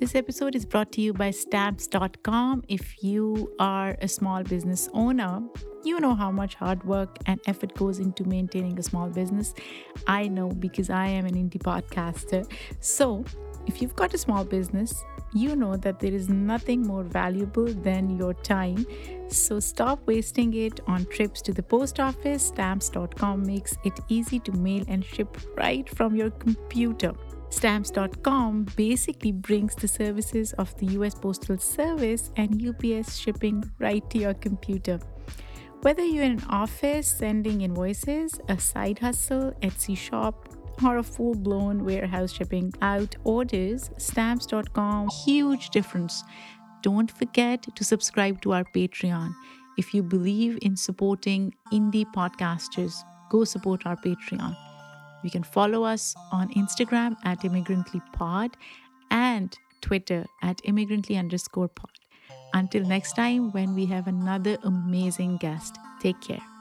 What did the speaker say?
This episode is brought to you by stamps.com. If you are a small business owner, you know how much hard work and effort goes into maintaining a small business. I know because I am an indie podcaster. So, if you've got a small business, you know that there is nothing more valuable than your time. So stop wasting it on trips to the post office. Stamps.com makes it easy to mail and ship right from your computer. Stamps.com basically brings the services of the US Postal Service and UPS shipping right to your computer. Whether you're in an office sending invoices, a side hustle, Etsy shop, or a full blown warehouse shipping out orders, stamps.com, huge difference. Don't forget to subscribe to our Patreon. If you believe in supporting indie podcasters, go support our Patreon. You can follow us on Instagram at immigrantlypod and Twitter at immigrantly underscore pod. Until next time, when we have another amazing guest, take care.